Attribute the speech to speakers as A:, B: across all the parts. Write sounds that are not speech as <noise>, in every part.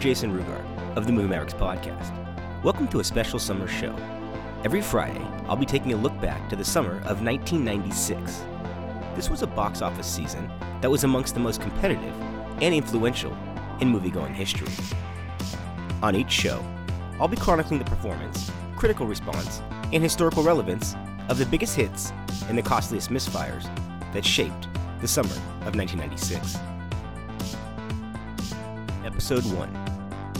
A: Jason Rugaard of the Movie Mavericks podcast. Welcome to a special summer show. Every Friday, I'll be taking a look back to the summer of 1996. This was a box office season that was amongst the most competitive and influential in moviegoing history. On each show, I'll be chronicling the performance, critical response, and historical relevance of the biggest hits and the costliest misfires that shaped the summer of 1996. Episode 1,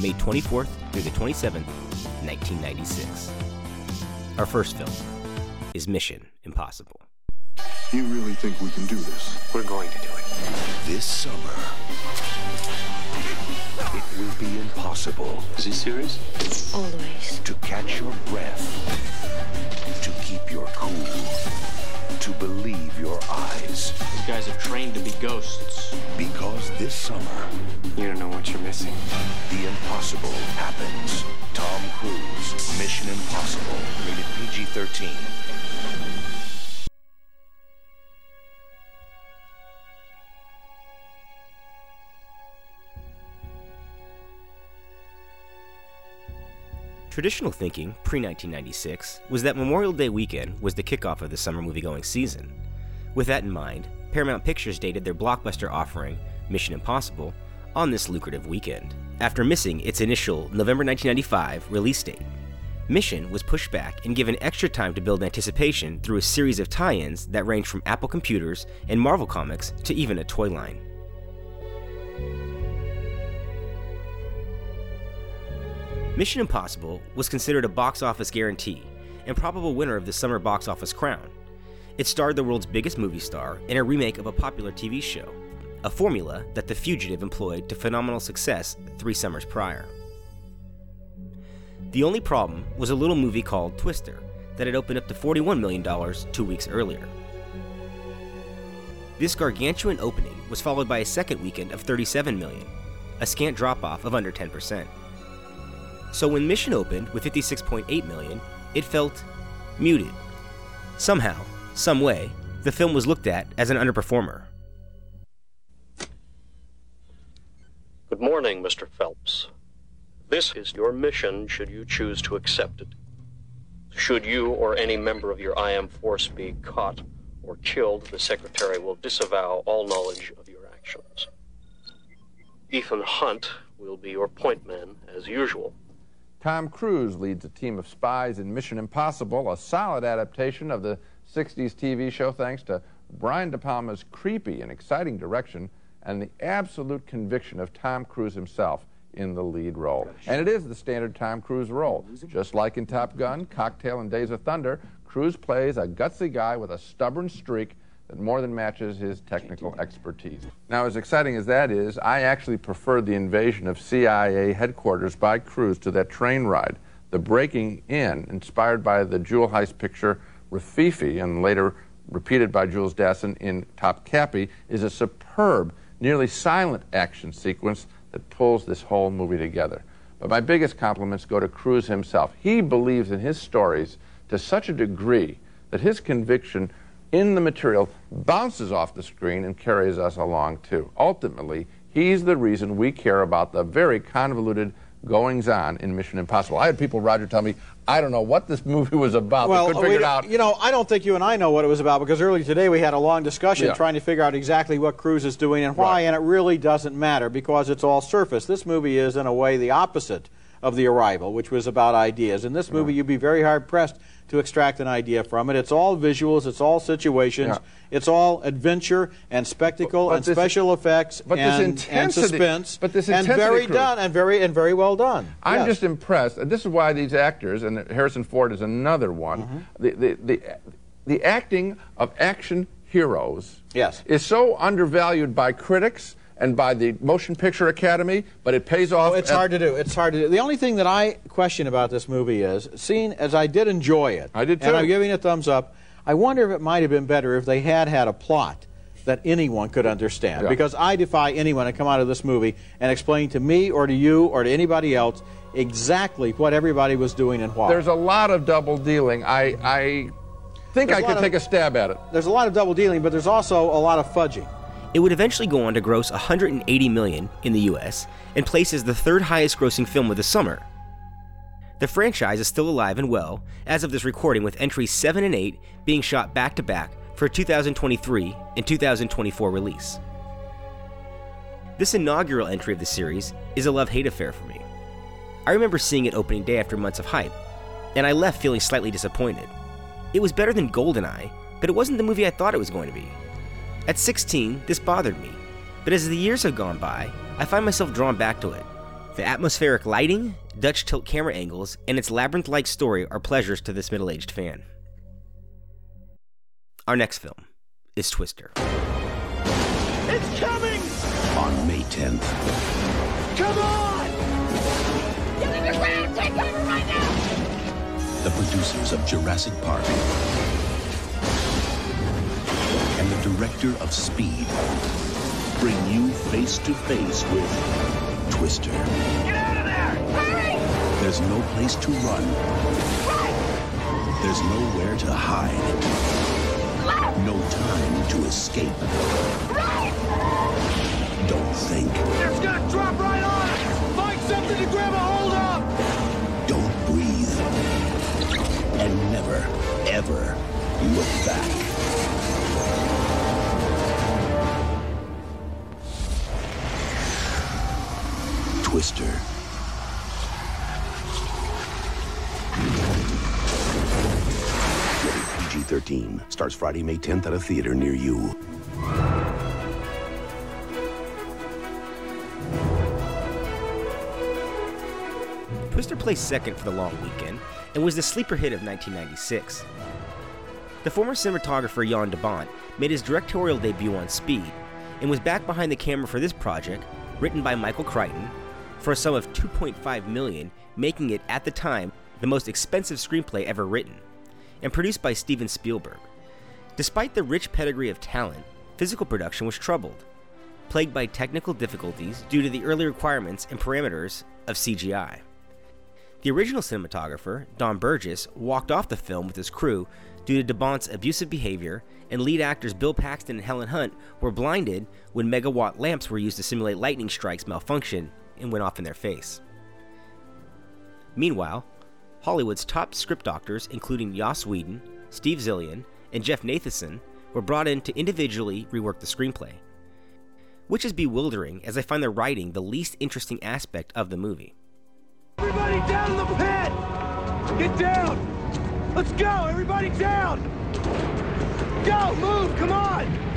A: May 24th through the 27th, 1996. Our first film is Mission Impossible.
B: You really think we can do this?
C: We're going to do it.
D: This summer, it will be impossible
C: Is he serious?
E: Always.
D: to catch your breath, to keep your cool, to believe your eyes.
F: These guys are trained to be ghosts.
D: Because this summer...
C: You don't know what you're missing.
D: The impossible happens. Tom Cruise, Mission Impossible, rated PG-13.
A: Traditional thinking, pre 1996, was that Memorial Day weekend was the kickoff of the summer moviegoing season. With that in mind, Paramount Pictures dated their blockbuster offering, Mission Impossible, on this lucrative weekend. After missing its initial November 1995 release date, Mission was pushed back and given extra time to build anticipation through a series of tie ins that ranged from Apple Computers and Marvel Comics to even a toy line. Mission Impossible was considered a box office guarantee and probable winner of the summer box office crown. It starred the world's biggest movie star in a remake of a popular TV show, a formula that The Fugitive employed to phenomenal success three summers prior. The only problem was a little movie called Twister that had opened up to $41 million two weeks earlier. This gargantuan opening was followed by a second weekend of 37 million, a scant drop off of under 10%. So when Mission opened with 56.8 million, it felt muted. Somehow, some way, the film was looked at as an underperformer.
G: Good morning, Mr. Phelps. This is your mission should you choose to accept it. Should you or any member of your IM force be caught or killed, the Secretary will disavow all knowledge of your actions. Ethan Hunt will be your point man as usual.
H: Tom Cruise leads a team of spies in Mission Impossible, a solid adaptation of the 60s TV show thanks to Brian De Palma's creepy and exciting direction and the absolute conviction of Tom Cruise himself in the lead role. And it is the standard Tom Cruise role. Just like in Top Gun, Cocktail, and Days of Thunder, Cruise plays a gutsy guy with a stubborn streak that more than matches his technical expertise. Now, as exciting as that is, I actually prefer the invasion of CIA headquarters by Cruise to that train ride. The breaking in, inspired by the Jewel Heist picture Rififi and later repeated by Jules Dassin in Topkapi, is a superb, nearly silent action sequence that pulls this whole movie together. But my biggest compliments go to Cruise himself. He believes in his stories to such a degree that his conviction in the material bounces off the screen and carries us along too. Ultimately, he's the reason we care about the very convoluted goings on in Mission Impossible. I had people, Roger, tell me, I don't know what this <laughs> movie was about. they couldn't figure it out.
I: You know, I don't think you and I know what it was about because earlier today we had a long discussion
H: Yeah.
I: trying to figure out exactly what Cruise is doing and why,
H: Right.
I: and it really doesn't matter because it's all surface. This movie is, in a way, the opposite of The Arrival, which was about ideas. In this movie, you'd be very hard pressed to extract an idea from it. It's all visuals, it's all situations,
H: Yeah.
I: it's all adventure and spectacle
H: But
I: and
H: this-
I: special effects
H: but this
I: and, and suspense.
H: but this
I: and very
H: Cruise.
I: done and very and very well done.
H: I'm
I: Yes.
H: just impressed. And this is why these actors, and Harrison Ford is another one,
I: Mm-hmm.
H: the, the, the, the acting of action heroes
I: Yes.
H: is so undervalued by critics and by the Motion Picture Academy, but it pays off.
I: Oh, it's hard to do. It's hard to do. The only thing that I question about this movie is, seeing as I did enjoy it,
H: I did too. and.
I: I'm giving it a thumbs up. I wonder if it might have been better if they had had a plot that anyone could understand.
H: Yeah.
I: Because I defy anyone to come out of this movie and explain to me or to you or to anybody else exactly what everybody was doing and why.
H: There's a lot of double dealing. I, I think
I: There's
H: I could
I: of-
H: take a stab at it.
I: There's a lot of double dealing, but there's also a lot of fudging.
A: It would eventually go on to gross 180 million in the US and places the third highest grossing film of the summer. The franchise is still alive and well as of this recording with entries 7 and 8 being shot back to back for 2023 and 2024 release. This inaugural entry of the series is a love-hate affair for me. I remember seeing it opening day after months of hype, and I left feeling slightly disappointed. It was better than GoldenEye, but it wasn't the movie I thought it was going to be. At 16, this bothered me, but as the years have gone by, I find myself drawn back to it. The atmospheric lighting, Dutch tilt camera angles, and its labyrinth like story are pleasures to this middle aged fan. Our next film is Twister.
E: It's coming!
D: On May 10th,
E: Come on!
J: Get in the ground! Take cover right now!
D: the producers of Jurassic Park and the director of Speed bring you face to face with Twister.
E: Get out of there!
J: Hurry!
D: There's no place to run.
J: Right!
D: There's nowhere to hide.
J: Left!
D: No time to escape.
J: Right!
D: Don't think.
E: It's gonna drop right on us! Find something to grab a hold of!
D: Don't breathe. And never, ever look back. Twister. Rated PG-13. Starts Friday, May 10th at a theater near you.
A: Twister placed second for the long weekend and was the sleeper hit of 1996. The former cinematographer Jan de Bont made his directorial debut on Speed and was back behind the camera for this project, written by Michael Crichton, for a sum of 2.5 million, making it at the time the most expensive screenplay ever written, and produced by Steven Spielberg. Despite the rich pedigree of talent, physical production was troubled, plagued by technical difficulties due to the early requirements and parameters of CGI. The original cinematographer, Don Burgess, walked off the film with his crew due to DeBont's abusive behavior, and lead actors Bill Paxton and Helen Hunt were blinded when megawatt lamps were used to simulate lightning strikes malfunction and went off in their face. Meanwhile, Hollywood's top script doctors, including Joss Whedon, Steve Zaillian, and Jeff Nathanson, were brought in to individually rework the screenplay. Which is bewildering as I find the writing the least interesting aspect of the movie.
E: Everybody down in the pit! Get down! Let's go! Everybody down! Go! Move! Come on!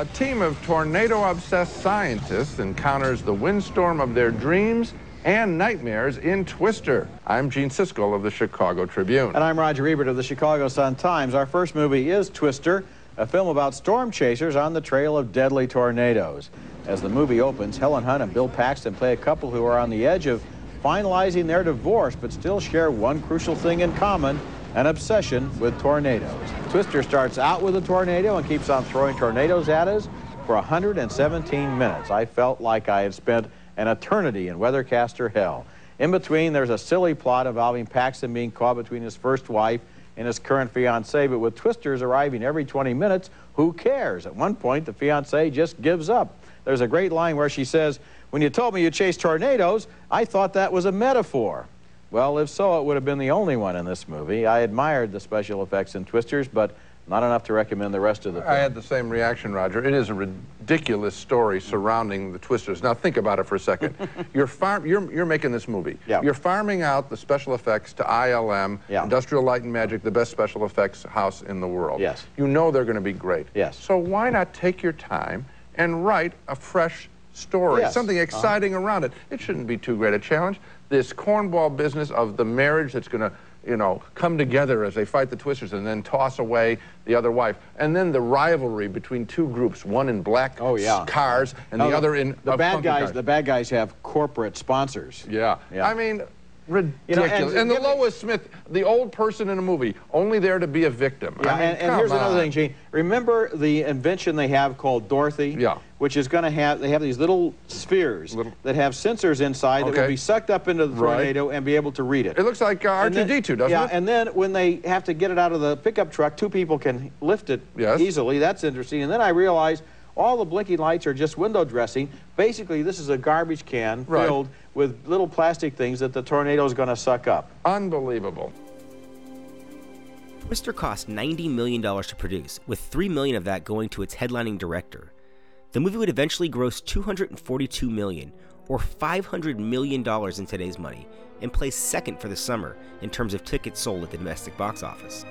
H: A team of tornado-obsessed scientists encounters the windstorm of their dreams and nightmares in Twister. I'm Gene Siskel of the Chicago Tribune.
I: And I'm Roger Ebert of the Chicago Sun-Times. Our first movie is Twister, a film about storm chasers on the trail of deadly tornadoes. As the movie opens, Helen Hunt and Bill Paxton play a couple who are on the edge of finalizing their divorce, but still share one crucial thing in common, an obsession with tornadoes. Twister starts out with a tornado and keeps on throwing tornadoes at us for 117 minutes. I felt like I had spent an eternity in Weathercaster hell. In between, there's a silly plot involving Paxton being caught between his first wife and his current fiancee, but with twisters arriving every 20 minutes, who cares? At one point, the fiancee just gives up. There's a great line where she says, When you told me you chased tornadoes, I thought that was a metaphor. Well, if so, it would have been the only one in this movie. I admired the special effects in Twisters, but not enough to recommend the rest of the film.
H: I had the same reaction, Roger. It is a ridiculous story surrounding the Twisters. Now think about it for a second. <laughs> you're, farm, you're, you're making this movie.
I: Yeah.
H: You're farming out the special effects to ILM,
I: Yeah.
H: Industrial Light and Magic, the best special effects house in the world.
I: Yes.
H: You know they're going to be great.
I: Yes.
H: So why not take your time and write a fresh story,
I: Yes.
H: something
I: Uh-huh.
H: exciting around it? It shouldn't be too great a challenge. This cornball business of the marriage that's going to you know, come together as they fight the twisters and then toss away the other wife. And then the rivalry between two groups, one in black
I: Oh, yeah.
H: cars and
I: No,
H: the other in
I: the bad guys.
H: cars.
I: The bad guys have corporate sponsors.
H: yeah.
I: Yeah.
H: I mean, Ridiculous.
I: and-
H: and the
I: give me-
H: Lois Smith, the old person in a movie, only there to be a victim.
I: Yeah,
H: I mean,
I: and, and
H: come
I: here's another thing, Gene. Remember the invention they have called Dorothy?
H: Yeah.
I: Which is going to have, they have these little spheres that have sensors inside that will be sucked up into the
H: Right.
I: tornado and be able to read it.
H: It looks like uh, R2-D2, doesn't
I: yeah,
H: it?
I: Yeah, and then when they have to get it out of the pickup truck, two people can lift it
H: Yes.
I: easily. That's interesting. And then I realized all the blinking lights are just window dressing. Basically, this is a garbage can
H: Right.
I: filled with little plastic things that the tornado is going to suck up.
H: Unbelievable.
A: Twister cost $90 million to produce, with 3 million of that going to its headlining director. The movie would eventually gross 242 million, or $500 million in today's money, and place second for the summer in terms of tickets sold at the domestic box office.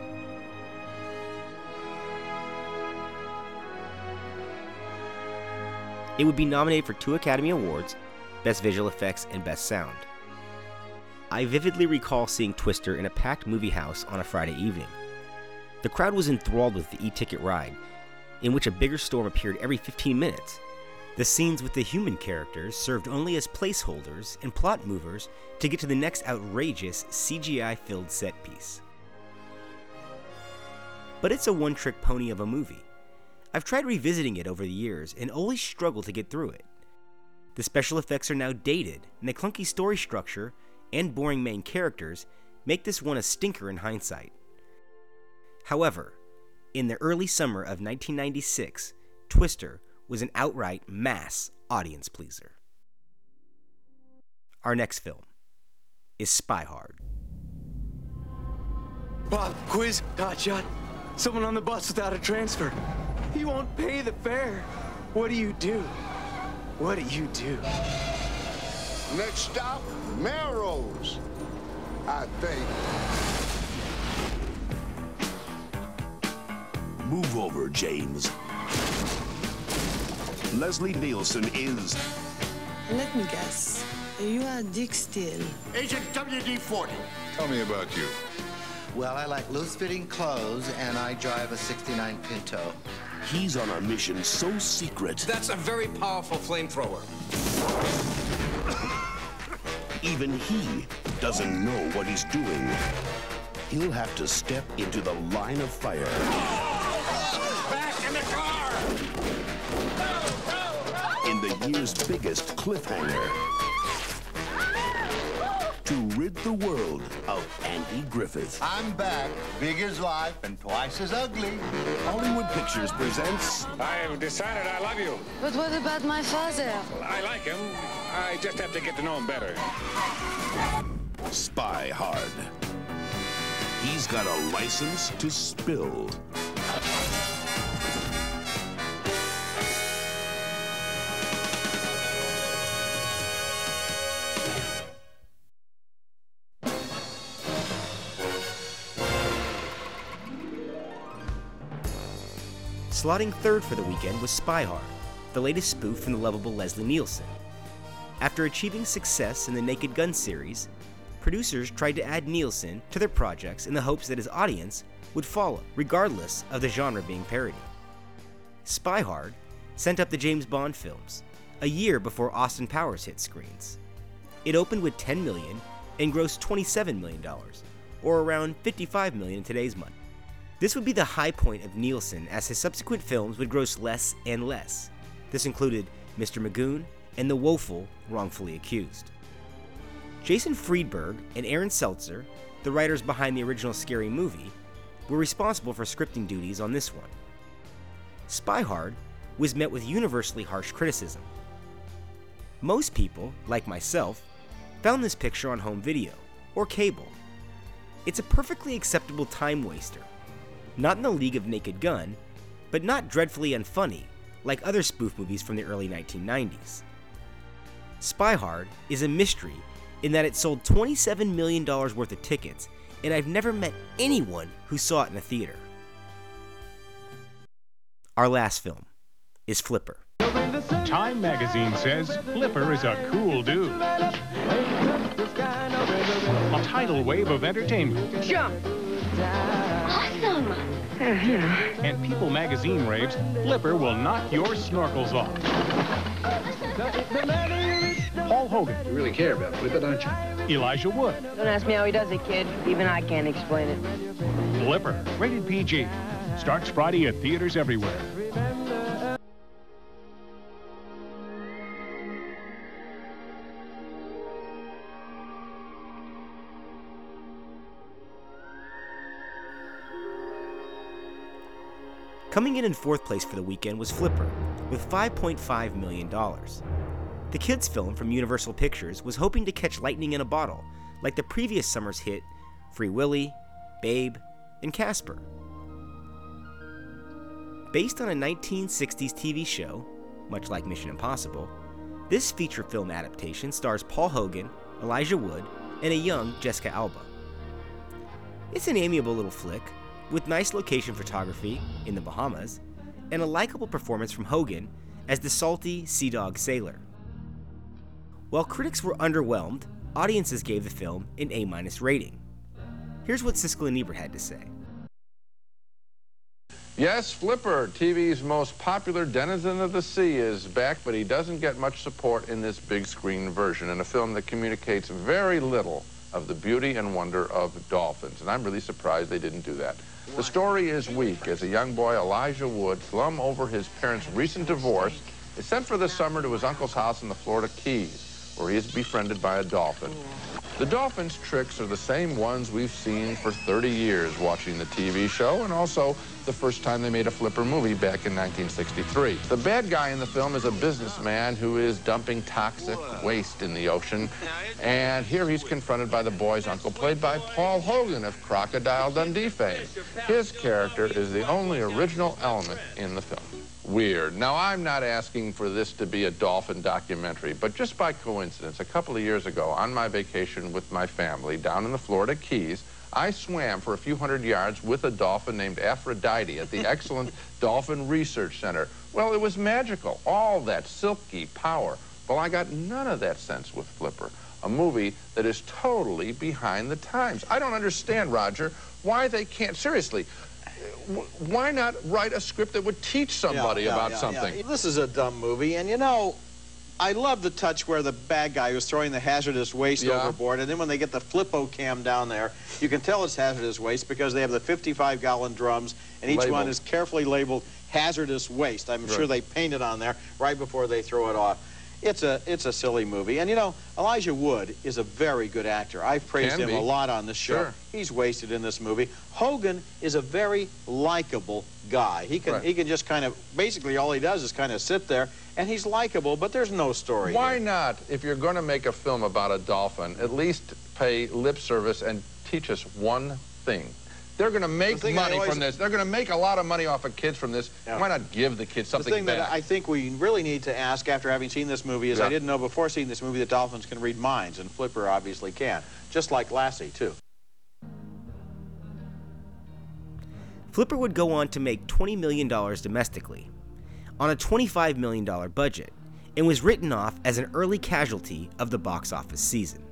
A: It would be nominated for two Academy Awards Best Visual Effects and Best Sound. I vividly recall seeing Twister in a packed movie house on a Friday evening. The crowd was enthralled with the e ticket ride, in which a bigger storm appeared every 15 minutes. The scenes with the human characters served only as placeholders and plot movers to get to the next outrageous CGI filled set piece. But it's a one trick pony of a movie. I've tried revisiting it over the years and always struggle to get through it. The special effects are now dated, and the clunky story structure and boring main characters make this one a stinker in hindsight. However, in the early summer of 1996, Twister was an outright mass audience pleaser. Our next film is Spy Hard.
E: Bob, quiz, hotshot. Someone on the bus without a transfer. He won't pay the fare. What do you do? What do you do?
B: Next stop, Melrose. I think.
D: Move over, James. Leslie Nielsen is
K: Let me guess. You are Dick Steele.
B: Agent WD-40. Tell me about you.
L: Well, I like loose-fitting clothes, and I drive a 69 Pinto.
D: He's on a mission so secret,
M: That's a very powerful flamethrower.
D: even he doesn't know what he's doing. He'll have to step into the line of fire
M: Back in the car!
D: in the year's biggest cliffhanger to rid the world of Andy Griffith.
L: I'm back, big as life and twice as ugly.
D: Hollywood Pictures presents
C: I have decided I love you.
K: But what about my father?
C: I like him. I just have to get to know him better.
D: Spy Hard. He's got a license to spill.
A: Slotting third for the weekend was Spy Hard, the latest spoof from the lovable Leslie Nielsen. After achieving success in the Naked Gun series, producers tried to add Nielsen to their projects in the hopes that his audience would follow, regardless of the genre being parodied. Spy Hard sent up the James Bond films, a year before Austin Powers hit screens. It opened with 10 million and grossed 27 million dollars, or around 55 million in today's money. This would be the high point of Nielsen as his subsequent films would gross less and less. This included Mr. Magoo and The Woeful Wrongfully Accused. Jason Friedberg and Aaron Seltzer, the writers behind the original Scary Movie, were responsible for scripting duties on this one. Spy Hard was met with universally harsh criticism. Most people, like myself, found this picture on home video or cable. It's a perfectly acceptable time waster, not in the league of Naked Gun, but not dreadfully unfunny like other spoof movies from the early 1990s. Spy Hard is a mystery in that it sold $27 million worth of tickets, and I've never met anyone who saw it in a theater. Our last film is Flipper.
N: Time magazine says Flipper is a cool dude. A tidal wave of entertainment.
J: Jump! Awesome!
N: And People magazine raves Flipper will knock your snorkels off. Paul Hogan.
O: You really care about Flipper, don't you?
N: Elijah Wood.
P: Don't ask me how he does it, kid. Even I can't explain it.
N: Flipper, rated PG. Starts Friday at theaters everywhere.
A: Coming in in fourth place for the weekend was Flipper, with $5.5 million. The kids' film from Universal Pictures was hoping to catch lightning in a bottle, like the previous summer's hit Free Willy, Babe, and Casper. Based on a 1960s TV show, much like Mission Impossible, this feature film adaptation stars Paul Hogan, Elijah Wood, and a young Jessica Alba. It's an amiable little flick with nice location photography in the Bahamas and a likable performance from Hogan as the salty sea dog sailor. While critics were underwhelmed, audiences gave the film an A minus rating. Here's what Siskel and Ebert had to say.
H: Yes, Flipper, TV's most popular denizen of the sea, is back, but he doesn't get much support in this big screen version in a film that communicates very little of the beauty and wonder of dolphins. And I'm really surprised they didn't do that. The story is weak as a young boy, Elijah Wood, glum over his parents' recent divorce, is sent for the summer to his uncle's house in the Florida Keys, where he is befriended by a dolphin. The dolphin's tricks are the same ones we've seen for 30 years watching the TV show, and also the first time they made a flipper movie back in 1963. The bad guy in the film is a businessman who is dumping toxic waste in the ocean, and here he's confronted by the boy's uncle, played by Paul Hogan of Crocodile Dundee fame. His character is the only original element in the film weird. Now, I'm not asking for this to be a dolphin documentary, but just by coincidence, a couple of years ago, on my vacation with my family down in the Florida Keys, I swam for a few hundred yards with a dolphin named Aphrodite at the <laughs> excellent Dolphin Research Center. Well, it was magical, all that silky power. Well, I got none of that sense with Flipper, a movie that is totally behind the times. I don't understand, Roger, why they can't, seriously, why not write a script that would teach somebody
I: yeah, yeah,
H: about
I: yeah,
H: something?
I: This is a dumb movie, and you know, I love the touch where the bad guy was throwing the hazardous waste overboard, and then when they get the flippo cam down there, you can tell it's hazardous waste because they have the 55-gallon drums, and each one is carefully labeled hazardous waste. I'm sure they paint it on there right before they throw it off. It's a it's a silly movie, and you know Elijah Wood is a very good actor. I've praised
H: Can
I: him
H: be.
I: a lot on this show.
H: Sure.
I: He's wasted in this movie. Hogan is a very likable guy. He can
H: Right.
I: he can just kind of basically all he does is kind of sit there, and he's likable, but there's no story.
H: Why
I: here.
H: not, if you're going to make a film about a dolphin, at least pay lip service and teach us one thing? They're going to make money
I: always-
H: from this. They're going to make a lot of money off of kids from this.
I: Yeah.
H: Why not give the kids something
I: The
H: something
I: thing that? I think we really need to ask after having seen this movie is
H: Yeah.
I: I didn't know before seeing this movie that dolphins can read minds, and Flipper obviously can, just like Lassie too.
A: Flipper would go on to make $20 million domestically, on a $25 million budget, and was written off as an early casualty of the box office season.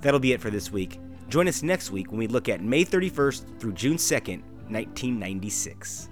A: That'll be it for this week. Join us next week when we look at May 31st through June 2nd, 1996.